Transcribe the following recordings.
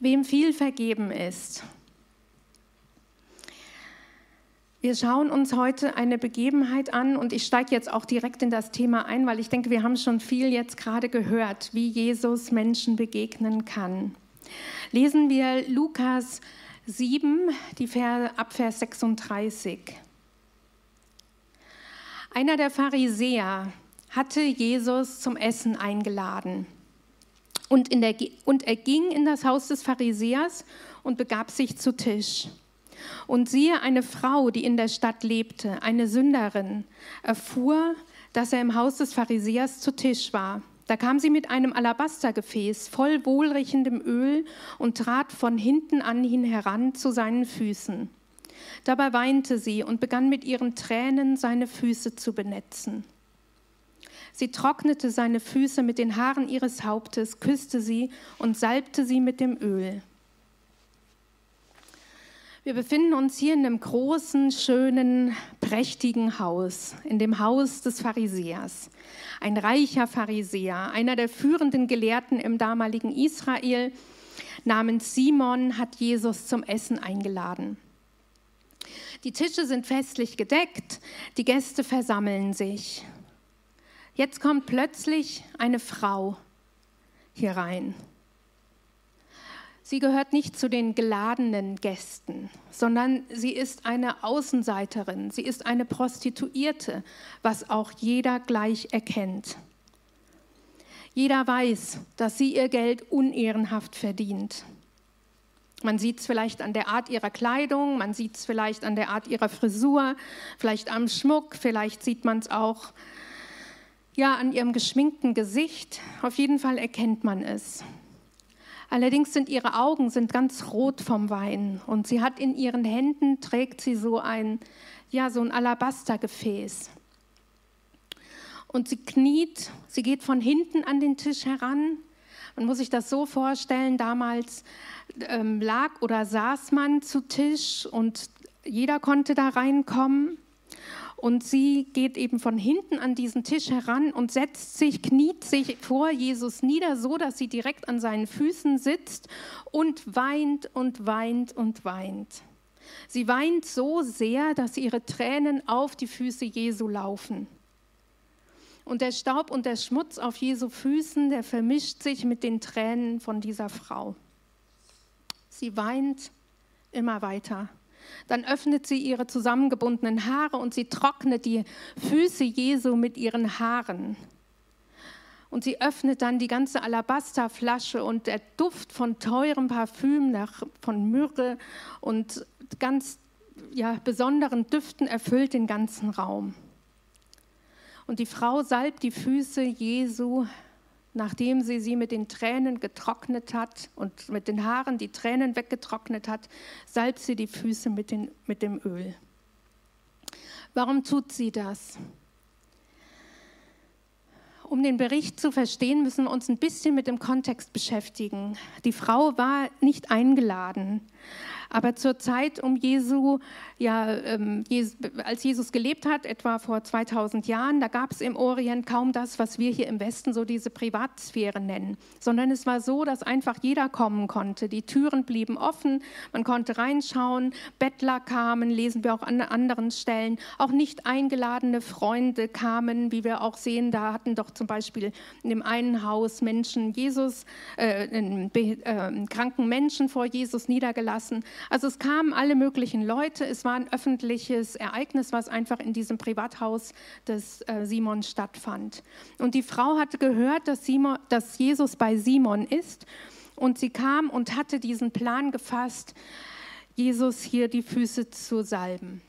wem viel vergeben ist. Wir schauen uns heute eine Begebenheit an und ich steige jetzt auch direkt in das Thema ein, weil ich denke, wir haben schon viel jetzt gerade gehört, wie Jesus Menschen begegnen kann. Lesen wir Lukas 7, die Vers, ab Vers 36. Einer der Pharisäer hatte Jesus zum Essen eingeladen. Und, der, und er ging in das Haus des Pharisäers und begab sich zu Tisch. Und siehe, eine Frau, die in der Stadt lebte, eine Sünderin, erfuhr, dass er im Haus des Pharisäers zu Tisch war. Da kam sie mit einem Alabastergefäß voll wohlriechendem Öl und trat von hinten an ihn heran zu seinen Füßen. Dabei weinte sie und begann mit ihren Tränen seine Füße zu benetzen. Sie trocknete seine Füße mit den Haaren ihres Hauptes, küsste sie und salbte sie mit dem Öl. Wir befinden uns hier in einem großen, schönen, prächtigen Haus, in dem Haus des Pharisäers. Ein reicher Pharisäer, einer der führenden Gelehrten im damaligen Israel, namens Simon, hat Jesus zum Essen eingeladen. Die Tische sind festlich gedeckt, die Gäste versammeln sich. Jetzt kommt plötzlich eine Frau hier rein. Sie gehört nicht zu den geladenen Gästen, sondern sie ist eine Außenseiterin, sie ist eine Prostituierte, was auch jeder gleich erkennt. Jeder weiß, dass sie ihr Geld unehrenhaft verdient. Man sieht es vielleicht an der Art ihrer Kleidung, man sieht es vielleicht an der Art ihrer Frisur, vielleicht am Schmuck, vielleicht sieht man es auch ja, an ihrem geschminkten Gesicht. Auf jeden Fall erkennt man es. Allerdings sind ihre Augen sind ganz rot vom Wein und sie hat in ihren Händen trägt sie so ein ja so ein Alabastergefäß. Und sie kniet, sie geht von hinten an den Tisch heran. Man muss sich das so vorstellen, damals ähm, lag oder saß man zu Tisch und jeder konnte da reinkommen. Und sie geht eben von hinten an diesen Tisch heran und setzt sich, kniet sich vor Jesus nieder, so dass sie direkt an seinen Füßen sitzt und weint und weint und weint. Sie weint so sehr, dass ihre Tränen auf die Füße Jesu laufen. Und der Staub und der Schmutz auf Jesu Füßen, der vermischt sich mit den Tränen von dieser Frau. Sie weint immer weiter. Dann öffnet sie ihre zusammengebundenen Haare und sie trocknet die Füße Jesu mit ihren Haaren. Und sie öffnet dann die ganze Alabasterflasche und der Duft von teurem Parfüm, nach, von Myrrhe und ganz ja, besonderen Düften erfüllt den ganzen Raum. Und die Frau salbt die Füße Jesu nachdem sie sie mit den Tränen getrocknet hat und mit den Haaren die Tränen weggetrocknet hat, salbt sie die Füße mit, den, mit dem Öl. Warum tut sie das? Um den Bericht zu verstehen, müssen wir uns ein bisschen mit dem Kontext beschäftigen. Die Frau war nicht eingeladen. Aber zur Zeit um Jesu, ja, ähm, als Jesus gelebt hat, etwa vor 2000 Jahren, da gab es im Orient kaum das, was wir hier im Westen so diese Privatsphäre nennen, sondern es war so, dass einfach jeder kommen konnte. Die Türen blieben offen, man konnte reinschauen, Bettler kamen, lesen wir auch an anderen Stellen, auch nicht eingeladene Freunde kamen, wie wir auch sehen, da hatten doch zum Beispiel in dem einen Haus Menschen Jesus, äh, äh, kranken Menschen vor Jesus niedergelassen. Also es kamen alle möglichen Leute. Es war ein öffentliches Ereignis, was einfach in diesem Privathaus des äh, Simon stattfand. Und die Frau hatte gehört, dass, Simon, dass Jesus bei Simon ist. Und sie kam und hatte diesen Plan gefasst, Jesus hier die Füße zu salben.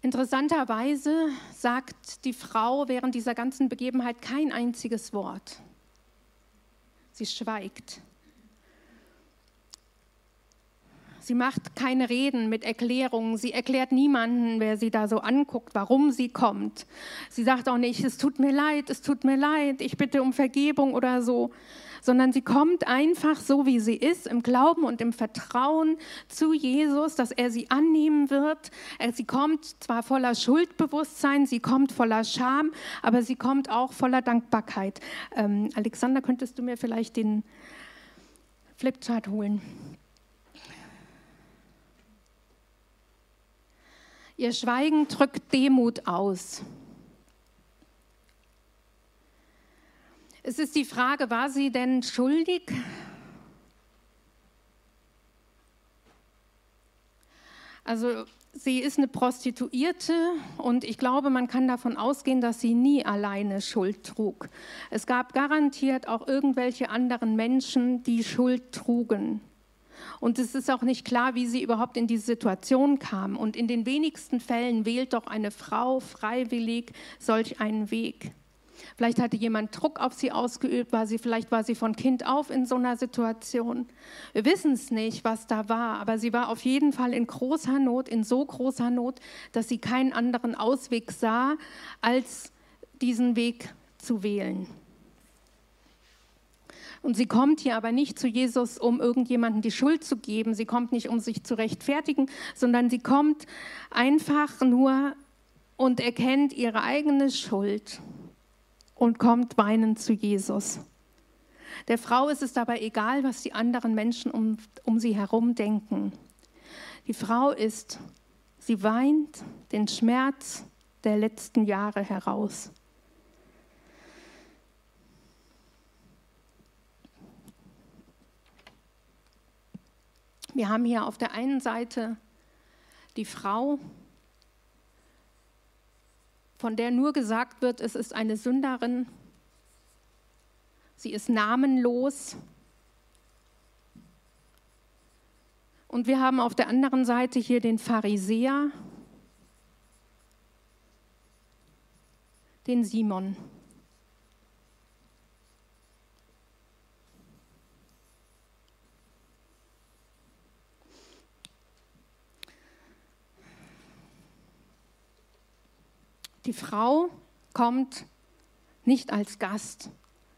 Interessanterweise sagt die Frau während dieser ganzen Begebenheit kein einziges Wort. Sie schweigt. Sie macht keine Reden mit Erklärungen. Sie erklärt niemanden, wer sie da so anguckt, warum sie kommt. Sie sagt auch nicht, es tut mir leid, es tut mir leid, ich bitte um Vergebung oder so, sondern sie kommt einfach so, wie sie ist, im Glauben und im Vertrauen zu Jesus, dass er sie annehmen wird. Sie kommt zwar voller Schuldbewusstsein, sie kommt voller Scham, aber sie kommt auch voller Dankbarkeit. Ähm, Alexander, könntest du mir vielleicht den Flipchart holen? Ihr Schweigen drückt Demut aus. Es ist die Frage, war sie denn schuldig? Also sie ist eine Prostituierte und ich glaube, man kann davon ausgehen, dass sie nie alleine Schuld trug. Es gab garantiert auch irgendwelche anderen Menschen, die Schuld trugen. Und es ist auch nicht klar, wie sie überhaupt in diese Situation kam. Und in den wenigsten Fällen wählt doch eine Frau freiwillig solch einen Weg. Vielleicht hatte jemand Druck auf sie ausgeübt, war sie, vielleicht war sie von Kind auf in so einer Situation. Wir wissen es nicht, was da war, aber sie war auf jeden Fall in großer Not, in so großer Not, dass sie keinen anderen Ausweg sah, als diesen Weg zu wählen. Und sie kommt hier aber nicht zu Jesus, um irgendjemandem die Schuld zu geben. Sie kommt nicht, um sich zu rechtfertigen, sondern sie kommt einfach nur und erkennt ihre eigene Schuld und kommt weinend zu Jesus. Der Frau ist es dabei egal, was die anderen Menschen um, um sie herum denken. Die Frau ist, sie weint den Schmerz der letzten Jahre heraus. Wir haben hier auf der einen Seite die Frau, von der nur gesagt wird, es ist eine Sünderin. Sie ist namenlos. Und wir haben auf der anderen Seite hier den Pharisäer, den Simon. Die Frau kommt nicht als Gast.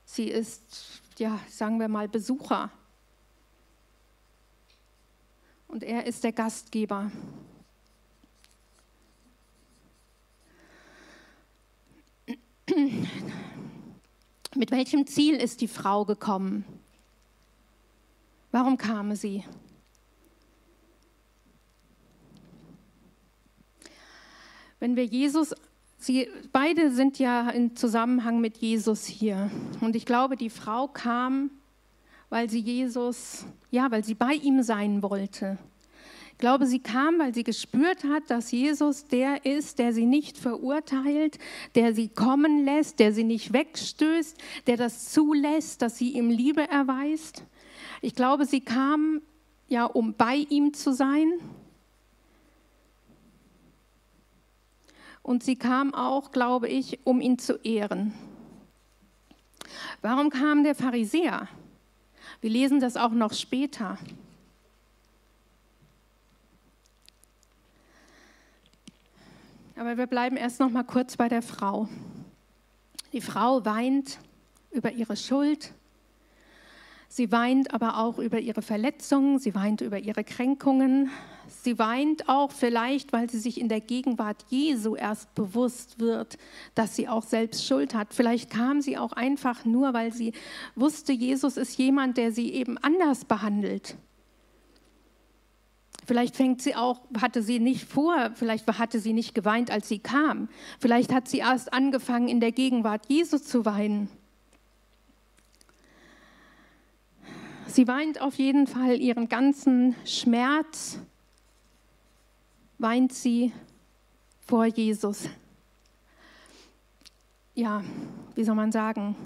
Sie ist, ja, sagen wir mal, Besucher. Und er ist der Gastgeber. Mit welchem Ziel ist die Frau gekommen? Warum kam sie? Wenn wir Jesus Sie beide sind ja im Zusammenhang mit Jesus hier. Und ich glaube, die Frau kam, weil sie Jesus, ja, weil sie bei ihm sein wollte. Ich glaube, sie kam, weil sie gespürt hat, dass Jesus der ist, der sie nicht verurteilt, der sie kommen lässt, der sie nicht wegstößt, der das zulässt, dass sie ihm Liebe erweist. Ich glaube, sie kam ja, um bei ihm zu sein, und sie kam auch, glaube ich, um ihn zu ehren. Warum kam der Pharisäer? Wir lesen das auch noch später. Aber wir bleiben erst noch mal kurz bei der Frau. Die Frau weint über ihre Schuld. Sie weint aber auch über ihre Verletzungen, sie weint über ihre Kränkungen, Sie weint auch vielleicht, weil sie sich in der Gegenwart Jesu erst bewusst wird, dass sie auch selbst Schuld hat. Vielleicht kam sie auch einfach nur, weil sie wusste, Jesus ist jemand, der sie eben anders behandelt. Vielleicht fängt sie auch, hatte sie nicht vor, vielleicht hatte sie nicht geweint, als sie kam. Vielleicht hat sie erst angefangen, in der Gegenwart Jesus zu weinen. Sie weint auf jeden Fall ihren ganzen Schmerz, weint sie vor Jesus. Ja, wie soll man sagen?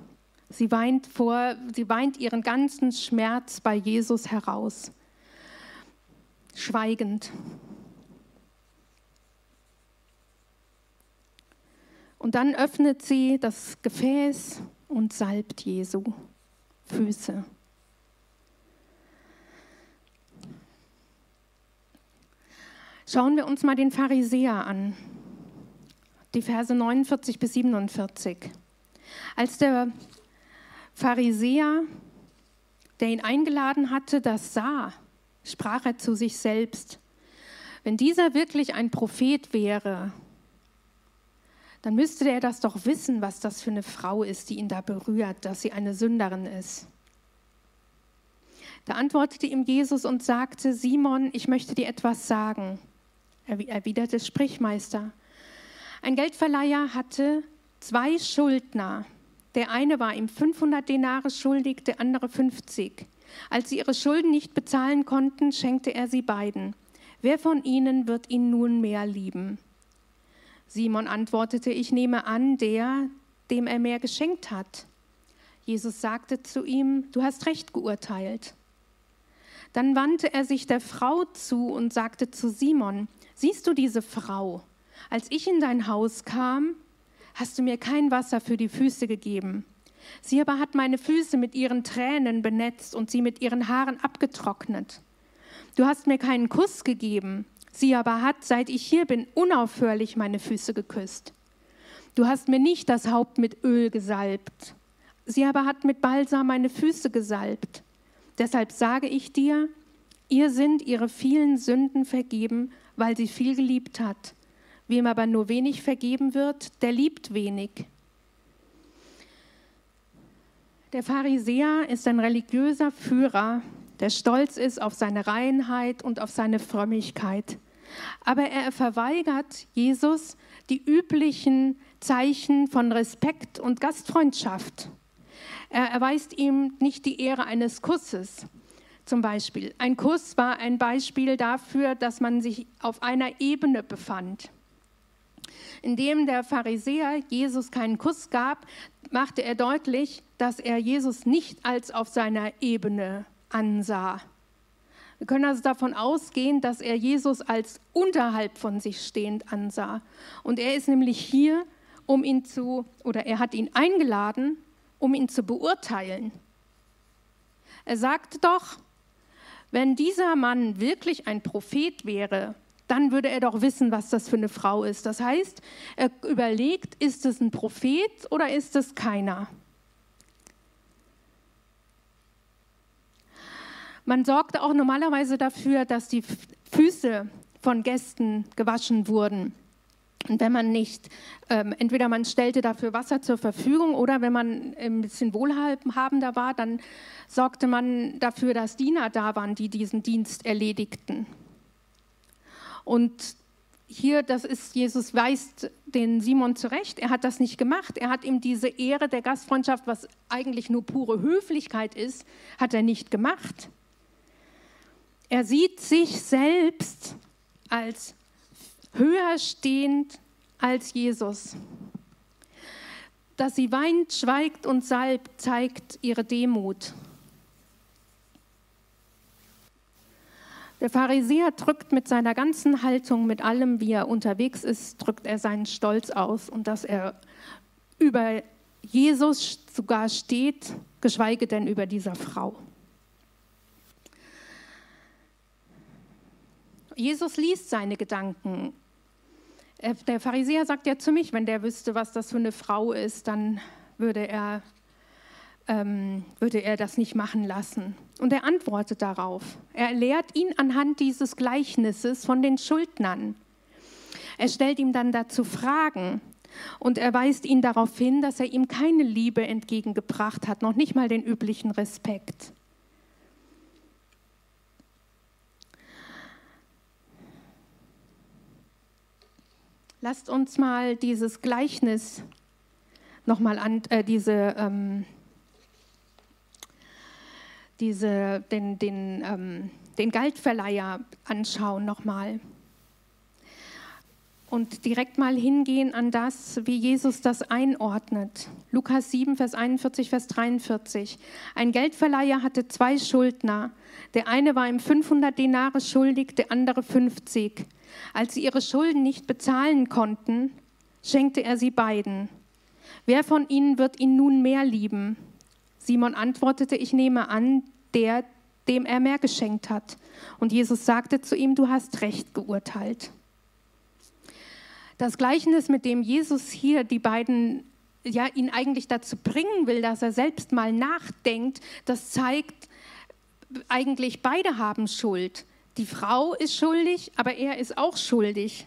Sie weint vor, sie weint ihren ganzen Schmerz bei Jesus heraus. Schweigend. Und dann öffnet sie das Gefäß und salbt Jesu Füße. Schauen wir uns mal den Pharisäer an, die Verse 49 bis 47. Als der Pharisäer, der ihn eingeladen hatte, das sah, sprach er zu sich selbst, wenn dieser wirklich ein Prophet wäre, dann müsste er das doch wissen, was das für eine Frau ist, die ihn da berührt, dass sie eine Sünderin ist. Da antwortete ihm Jesus und sagte, Simon, ich möchte dir etwas sagen. Er erwiderte, Sprichmeister. Ein Geldverleiher hatte zwei Schuldner. Der eine war ihm 500 Denare schuldig, der andere 50. Als sie ihre Schulden nicht bezahlen konnten, schenkte er sie beiden. Wer von ihnen wird ihn nun mehr lieben? Simon antwortete, ich nehme an, der, dem er mehr geschenkt hat. Jesus sagte zu ihm, du hast recht geurteilt. Dann wandte er sich der Frau zu und sagte zu Simon, siehst du diese Frau? Als ich in dein Haus kam, hast du mir kein Wasser für die Füße gegeben. Sie aber hat meine Füße mit ihren Tränen benetzt und sie mit ihren Haaren abgetrocknet. Du hast mir keinen Kuss gegeben, sie aber hat, seit ich hier bin, unaufhörlich meine Füße geküsst. Du hast mir nicht das Haupt mit Öl gesalbt, sie aber hat mit Balsam meine Füße gesalbt. Deshalb sage ich dir, ihr sind ihre vielen Sünden vergeben, weil sie viel geliebt hat. Wem aber nur wenig vergeben wird, der liebt wenig. Der Pharisäer ist ein religiöser Führer, der stolz ist auf seine Reinheit und auf seine Frömmigkeit. Aber er verweigert Jesus die üblichen Zeichen von Respekt und Gastfreundschaft. Er erweist ihm nicht die Ehre eines Kusses. Zum Beispiel. Ein Kuss war ein Beispiel dafür, dass man sich auf einer Ebene befand. Indem der Pharisäer Jesus keinen Kuss gab, machte er deutlich, dass er Jesus nicht als auf seiner Ebene ansah. Wir können also davon ausgehen, dass er Jesus als unterhalb von sich stehend ansah. Und er ist nämlich hier, um ihn zu, oder er hat ihn eingeladen, um ihn zu beurteilen. Er sagte doch, wenn dieser Mann wirklich ein Prophet wäre, dann würde er doch wissen, was das für eine Frau ist. Das heißt, er überlegt, ist es ein Prophet oder ist es keiner? Man sorgte auch normalerweise dafür, dass die Füße von Gästen gewaschen wurden. Und wenn man nicht, ähm, entweder man stellte dafür Wasser zur Verfügung oder wenn man ein bisschen wohlhabender war, dann sorgte man dafür, dass Diener da waren, die diesen Dienst erledigten. Und hier, das ist, Jesus weist den Simon zurecht, er hat das nicht gemacht, er hat ihm diese Ehre der Gastfreundschaft, was eigentlich nur pure Höflichkeit ist, hat er nicht gemacht. Er sieht sich selbst als höher stehend als Jesus. Dass sie weint, schweigt und salbt, zeigt ihre Demut. Der Pharisäer drückt mit seiner ganzen Haltung, mit allem, wie er unterwegs ist, drückt er seinen Stolz aus und dass er über Jesus sogar steht, geschweige denn über dieser Frau. Jesus liest seine Gedanken. Äh, der Pharisäer sagt ja zu mich, wenn der wüsste, was das für eine Frau ist, dann würde er, ähm, würde er das nicht machen lassen. Und er antwortet darauf. Er lehrt ihn anhand dieses Gleichnisses von den Schuldnern. Er stellt ihm dann dazu Fragen und er weist ihn darauf hin, dass er ihm keine Liebe entgegengebracht hat, noch nicht mal den üblichen Respekt. Lasst uns mal dieses Gleichnis nochmal an, äh, diese, ähm, diese, den, den, ähm, den Geldverleiher anschauen nochmal. Und direkt mal hingehen an das, wie Jesus das einordnet. Lukas 7, Vers 41, Vers 43. Ein Geldverleiher hatte zwei Schuldner. Der eine war ihm 500 Denare schuldig, der andere 50. Als sie ihre Schulden nicht bezahlen konnten, schenkte er sie beiden. Wer von ihnen wird ihn nun mehr lieben? Simon antwortete, ich nehme an, der, dem er mehr geschenkt hat. Und Jesus sagte zu ihm, du hast recht geurteilt. Das Gleichnis, mit dem Jesus hier die beiden, ja, ihn eigentlich dazu bringen will, dass er selbst mal nachdenkt, das zeigt eigentlich, beide haben Schuld. Die Frau ist schuldig, aber er ist auch schuldig.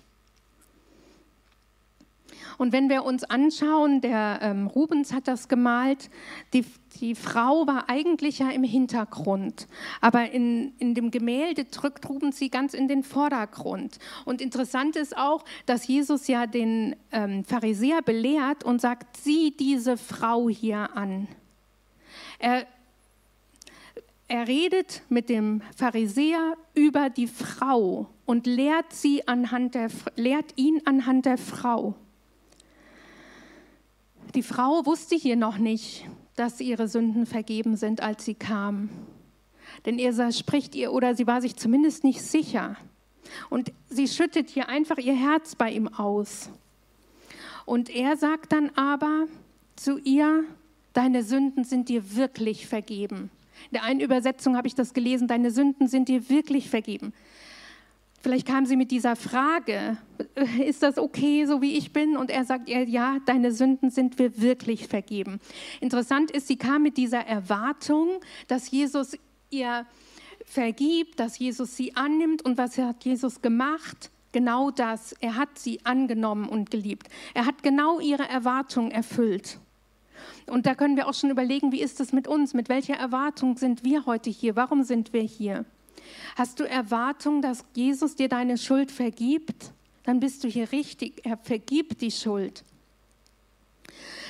Und wenn wir uns anschauen, der ähm, Rubens hat das gemalt, die, die Frau war eigentlich ja im Hintergrund, aber in, in dem Gemälde drückt Rubens sie ganz in den Vordergrund. Und interessant ist auch, dass Jesus ja den ähm, Pharisäer belehrt und sagt, sieh diese Frau hier an. Er, er redet mit dem Pharisäer über die Frau und lehrt, sie anhand der, lehrt ihn anhand der Frau. Die Frau wusste hier noch nicht, dass ihre Sünden vergeben sind, als sie kam. Denn er spricht ihr oder sie war sich zumindest nicht sicher. Und sie schüttet hier einfach ihr Herz bei ihm aus. Und er sagt dann aber zu ihr, deine Sünden sind dir wirklich vergeben. In der einen Übersetzung habe ich das gelesen, deine Sünden sind dir wirklich vergeben. Vielleicht kam sie mit dieser Frage, äh, ist das okay, so wie ich bin? Und er sagt ihr, ja, deine Sünden sind wir wirklich vergeben. Interessant ist, sie kam mit dieser Erwartung, dass Jesus ihr vergibt, dass Jesus sie annimmt. Und was hat Jesus gemacht? Genau das. Er hat sie angenommen und geliebt. Er hat genau ihre Erwartung erfüllt. Und da können wir auch schon überlegen, wie ist es mit uns? Mit welcher Erwartung sind wir heute hier? Warum sind wir hier? Hast du Erwartung, dass Jesus dir deine Schuld vergibt? Dann bist du hier richtig. Er vergibt die Schuld.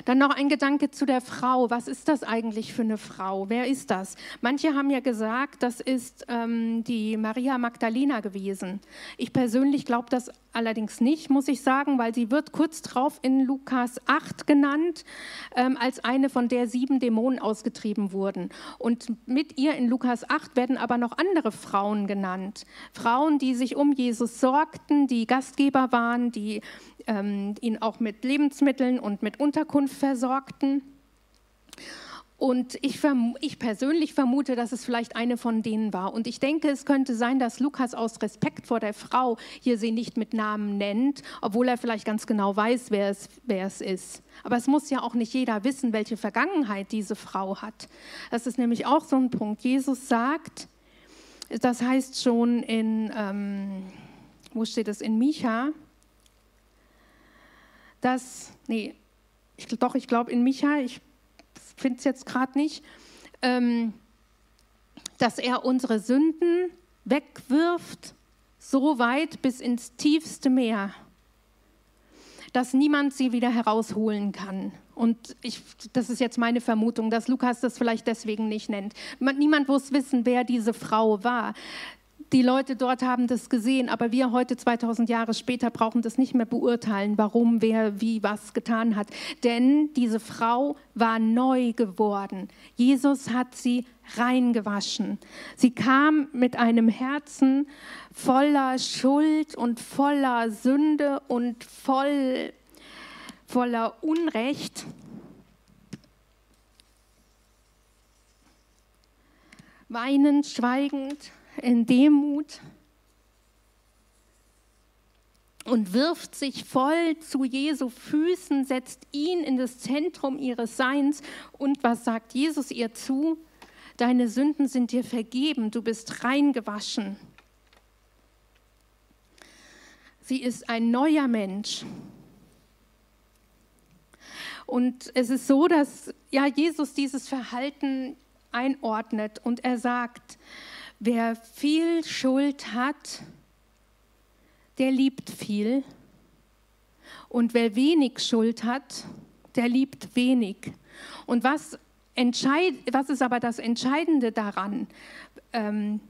Dann noch ein Gedanke zu der Frau. Was ist das eigentlich für eine Frau? Wer ist das? Manche haben ja gesagt, das ist ähm, die Maria Magdalena gewesen. Ich persönlich glaube das allerdings nicht, muss ich sagen, weil sie wird kurz drauf in Lukas 8 genannt, ähm, als eine von der sieben Dämonen ausgetrieben wurden. Und mit ihr in Lukas 8 werden aber noch andere Frauen genannt. Frauen, die sich um Jesus sorgten, die Gastgeber waren, die ähm, ihn auch mit Lebensmitteln und mit Unterkunft versorgten. Und ich, ich, persönlich vermute, dass es vielleicht eine von denen war. Und ich denke, es könnte sein, dass Lukas aus Respekt vor der Frau hier sie nicht mit Namen nennt, obwohl er vielleicht ganz genau weiß, wer es, wer es ist. Aber es muss ja auch nicht jeder wissen, welche Vergangenheit diese Frau hat. Das ist nämlich auch so ein Punkt. Jesus sagt, das heißt schon in, ähm, wo steht es, in Micha, dass, nee, ich, doch, ich glaube in Micha, ich finde es jetzt gerade nicht, ähm, dass er unsere Sünden wegwirft, so weit bis ins tiefste Meer, dass niemand sie wieder herausholen kann. Und ich, das ist jetzt meine Vermutung, dass Lukas das vielleicht deswegen nicht nennt. Niemand muss wissen, wer diese Frau war. Die Leute dort haben das gesehen, aber wir heute 2000 Jahre später brauchen das nicht mehr beurteilen, warum, wer, wie, was getan hat. Denn diese Frau war neu geworden. Jesus hat sie reingewaschen. Sie kam mit einem Herzen voller Schuld und voller Sünde und voll, voller Unrecht. Weinend, schweigend in Demut und wirft sich voll zu Jesu Füßen, setzt ihn in das Zentrum ihres Seins. Und was sagt Jesus ihr zu? Deine Sünden sind dir vergeben, du bist reingewaschen. Sie ist ein neuer Mensch. Und es ist so, dass ja, Jesus dieses Verhalten einordnet und er sagt, Wer viel Schuld hat, der liebt viel. Und wer wenig Schuld hat, der liebt wenig. Und was, entscheid, was ist aber das Entscheidende daran? Ähm,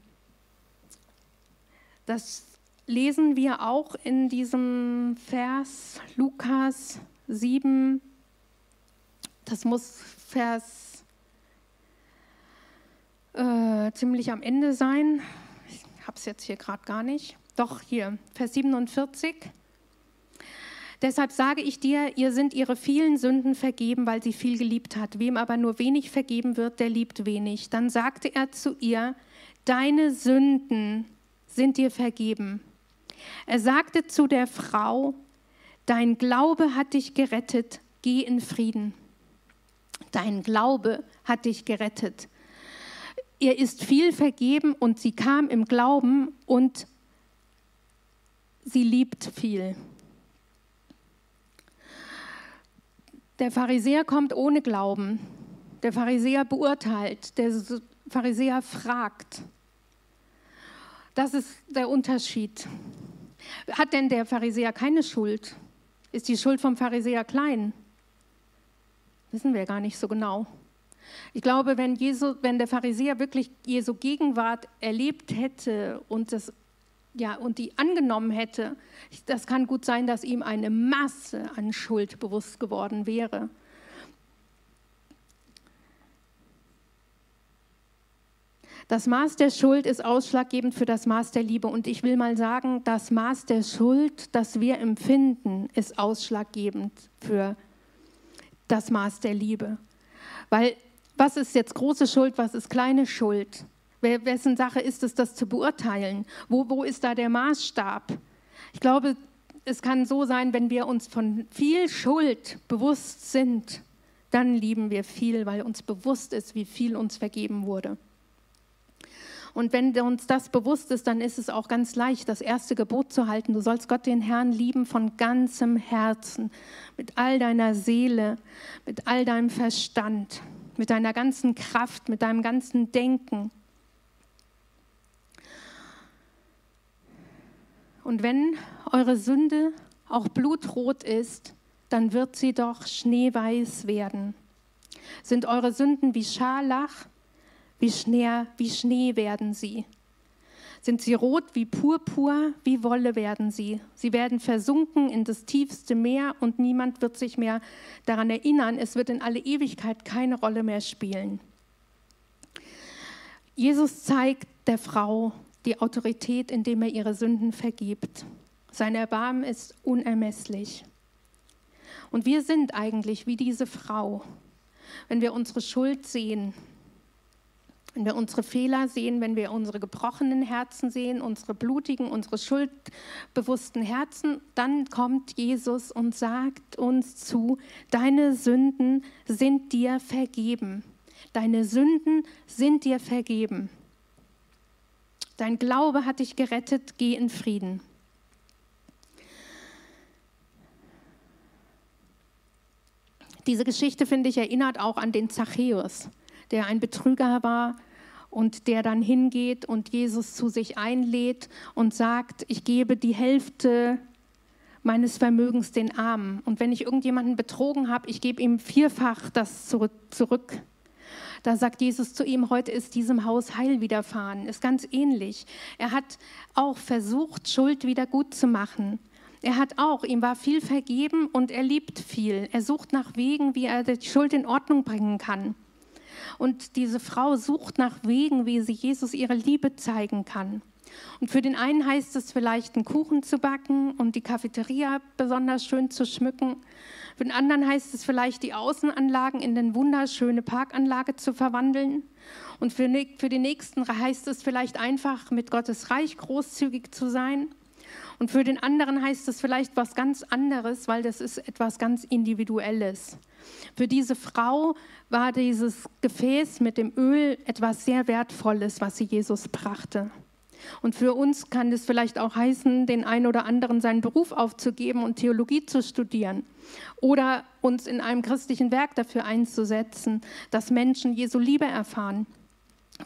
das lesen wir auch in diesem Vers Lukas 7. Das muss Vers äh, ziemlich am Ende sein. Ich habe es jetzt hier gerade gar nicht. Doch hier, Vers 47. Deshalb sage ich dir, ihr sind ihre vielen Sünden vergeben, weil sie viel geliebt hat. Wem aber nur wenig vergeben wird, der liebt wenig. Dann sagte er zu ihr, deine Sünden sind dir vergeben. Er sagte zu der Frau, dein Glaube hat dich gerettet, geh in Frieden. Dein Glaube hat dich gerettet. Ihr ist viel vergeben und sie kam im Glauben und sie liebt viel. Der Pharisäer kommt ohne Glauben. Der Pharisäer beurteilt. Der Pharisäer fragt. Das ist der Unterschied. Hat denn der Pharisäer keine Schuld? Ist die Schuld vom Pharisäer klein? Wissen wir gar nicht so genau. Ich glaube, wenn, Jesu, wenn der Pharisäer wirklich Jesu Gegenwart erlebt hätte und, das, ja, und die angenommen hätte, das kann gut sein, dass ihm eine Masse an Schuld bewusst geworden wäre. Das Maß der Schuld ist ausschlaggebend für das Maß der Liebe. Und ich will mal sagen, das Maß der Schuld, das wir empfinden, ist ausschlaggebend für das Maß der Liebe. Weil was ist jetzt große Schuld, was ist kleine Schuld? Wessen Sache ist es, das zu beurteilen? Wo, wo ist da der Maßstab? Ich glaube, es kann so sein, wenn wir uns von viel Schuld bewusst sind, dann lieben wir viel, weil uns bewusst ist, wie viel uns vergeben wurde. Und wenn uns das bewusst ist, dann ist es auch ganz leicht, das erste Gebot zu halten. Du sollst Gott, den Herrn, lieben von ganzem Herzen, mit all deiner Seele, mit all deinem Verstand, mit deiner ganzen Kraft, mit deinem ganzen Denken. Und wenn eure Sünde auch blutrot ist, dann wird sie doch schneeweiß werden. Sind eure Sünden wie Scharlach, wie Schnee, wie Schnee werden sie. Sind sie rot wie Purpur, wie Wolle werden sie. Sie werden versunken in das tiefste Meer und niemand wird sich mehr daran erinnern. Es wird in alle Ewigkeit keine Rolle mehr spielen. Jesus zeigt der Frau die Autorität, indem er ihre Sünden vergibt. Sein Erbarmen ist unermesslich. Und wir sind eigentlich wie diese Frau. Wenn wir unsere Schuld sehen, wenn wir unsere Fehler sehen, wenn wir unsere gebrochenen Herzen sehen, unsere blutigen, unsere schuldbewussten Herzen, dann kommt Jesus und sagt uns zu, deine Sünden sind dir vergeben. Deine Sünden sind dir vergeben. Dein Glaube hat dich gerettet, geh in Frieden. Diese Geschichte, finde ich, erinnert auch an den Zachäus der ein Betrüger war und der dann hingeht und Jesus zu sich einlädt und sagt, ich gebe die Hälfte meines Vermögens den Armen. Und wenn ich irgendjemanden betrogen habe, ich gebe ihm vierfach das zurück. Da sagt Jesus zu ihm, heute ist diesem Haus Heil widerfahren. Ist ganz ähnlich. Er hat auch versucht, Schuld wieder gut zu machen. Er hat auch, ihm war viel vergeben und er liebt viel. Er sucht nach Wegen, wie er die Schuld in Ordnung bringen kann. Und diese Frau sucht nach Wegen, wie sie Jesus ihre Liebe zeigen kann. Und für den einen heißt es vielleicht, einen Kuchen zu backen und die Cafeteria besonders schön zu schmücken. Für den anderen heißt es vielleicht, die Außenanlagen in eine wunderschöne Parkanlage zu verwandeln. Und für, für den nächsten heißt es vielleicht einfach, mit Gottes Reich großzügig zu sein. Und für den anderen heißt es vielleicht was ganz anderes, weil das ist etwas ganz Individuelles. Für diese Frau war dieses Gefäß mit dem Öl etwas sehr Wertvolles, was sie Jesus brachte. Und für uns kann es vielleicht auch heißen, den einen oder anderen seinen Beruf aufzugeben und Theologie zu studieren oder uns in einem christlichen Werk dafür einzusetzen, dass Menschen Jesu Liebe erfahren.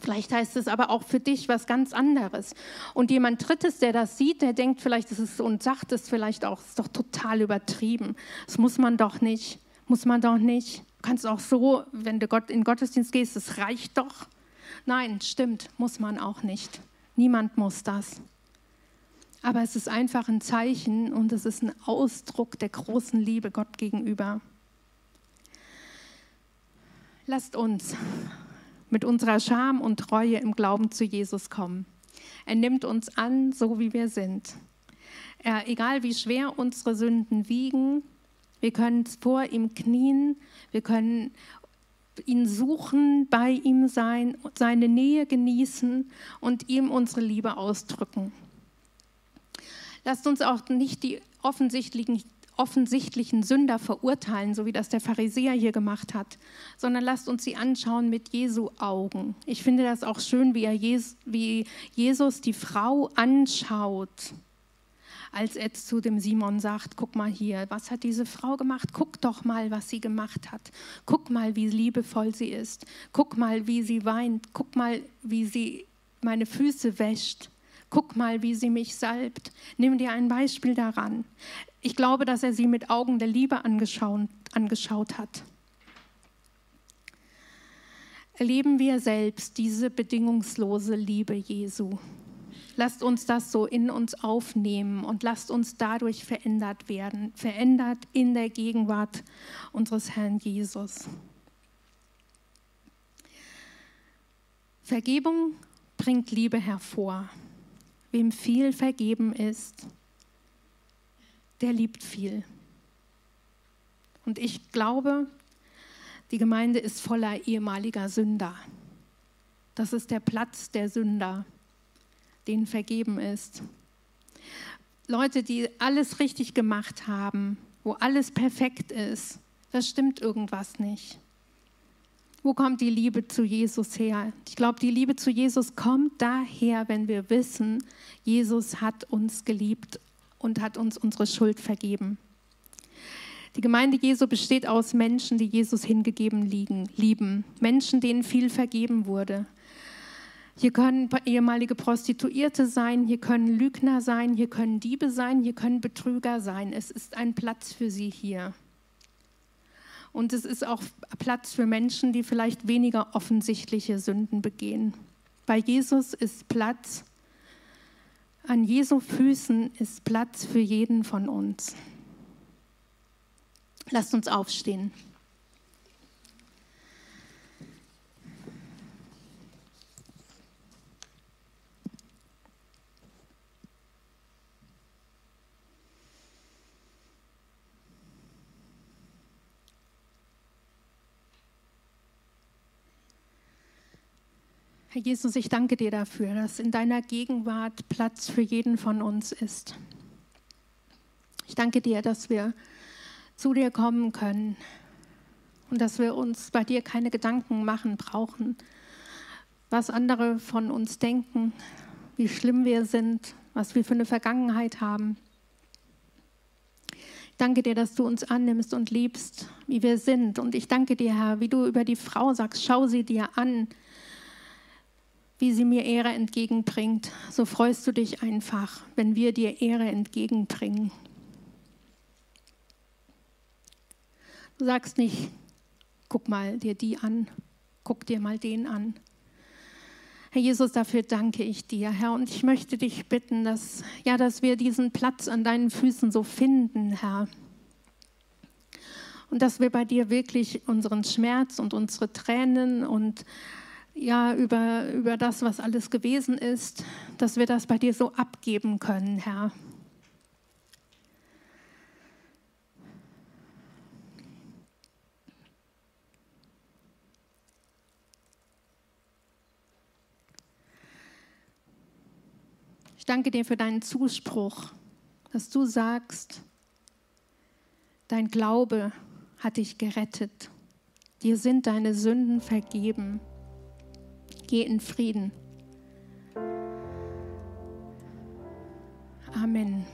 Vielleicht heißt es aber auch für dich was ganz anderes. Und jemand Drittes, der das sieht, der denkt vielleicht, es ist und sagt es vielleicht auch, es ist doch total übertrieben. Das muss man doch nicht. Muss man doch nicht. Du kannst auch so, wenn du Gott in Gottesdienst gehst, es reicht doch. Nein, stimmt, muss man auch nicht. Niemand muss das. Aber es ist einfach ein Zeichen und es ist ein Ausdruck der großen Liebe Gott gegenüber. Lasst uns mit unserer Scham und Treue im Glauben zu Jesus kommen. Er nimmt uns an, so wie wir sind. Er, egal wie schwer unsere Sünden wiegen, wir können vor ihm knien, wir können ihn suchen, bei ihm sein, seine Nähe genießen und ihm unsere Liebe ausdrücken. Lasst uns auch nicht die offensichtlichen, offensichtlichen Sünder verurteilen, so wie das der Pharisäer hier gemacht hat, sondern lasst uns sie anschauen mit Jesu Augen. Ich finde das auch schön, wie, Jesus, wie Jesus die Frau anschaut als er zu dem Simon sagt, guck mal hier, was hat diese Frau gemacht? Guck doch mal, was sie gemacht hat. Guck mal, wie liebevoll sie ist. Guck mal, wie sie weint. Guck mal, wie sie meine Füße wäscht. Guck mal, wie sie mich salbt. Nimm dir ein Beispiel daran. Ich glaube, dass er sie mit Augen der Liebe angeschaut, angeschaut hat. Erleben wir selbst diese bedingungslose Liebe Jesu. Lasst uns das so in uns aufnehmen und lasst uns dadurch verändert werden, verändert in der Gegenwart unseres Herrn Jesus. Vergebung bringt Liebe hervor. Wem viel vergeben ist, der liebt viel. Und ich glaube, die Gemeinde ist voller ehemaliger Sünder. Das ist der Platz der Sünder denen vergeben ist. Leute, die alles richtig gemacht haben, wo alles perfekt ist, da stimmt irgendwas nicht. Wo kommt die Liebe zu Jesus her? Ich glaube, die Liebe zu Jesus kommt daher, wenn wir wissen, Jesus hat uns geliebt und hat uns unsere Schuld vergeben. Die Gemeinde Jesu besteht aus Menschen, die Jesus hingegeben liegen, lieben. Menschen, denen viel vergeben wurde. Hier können ehemalige Prostituierte sein, hier können Lügner sein, hier können Diebe sein, hier können Betrüger sein. Es ist ein Platz für sie hier. Und es ist auch Platz für Menschen, die vielleicht weniger offensichtliche Sünden begehen. Bei Jesus ist Platz, an Jesu Füßen ist Platz für jeden von uns. Lasst uns aufstehen. Herr Jesus, ich danke dir dafür, dass in deiner Gegenwart Platz für jeden von uns ist. Ich danke dir, dass wir zu dir kommen können und dass wir uns bei dir keine Gedanken machen brauchen, was andere von uns denken, wie schlimm wir sind, was wir für eine Vergangenheit haben. Ich danke dir, dass du uns annimmst und liebst, wie wir sind. Und ich danke dir, Herr, wie du über die Frau sagst, schau sie dir an wie sie mir Ehre entgegenbringt, so freust du dich einfach, wenn wir dir Ehre entgegenbringen. Du sagst nicht, guck mal dir die an, guck dir mal den an. Herr Jesus, dafür danke ich dir, Herr, und ich möchte dich bitten, dass ja, dass wir diesen Platz an deinen Füßen so finden, Herr. Und dass wir bei dir wirklich unseren Schmerz und unsere Tränen und ja, über, über das, was alles gewesen ist, dass wir das bei dir so abgeben können, Herr. Ich danke dir für deinen Zuspruch, dass du sagst, dein Glaube hat dich gerettet. Dir sind deine Sünden vergeben. Geh in Frieden. Amen.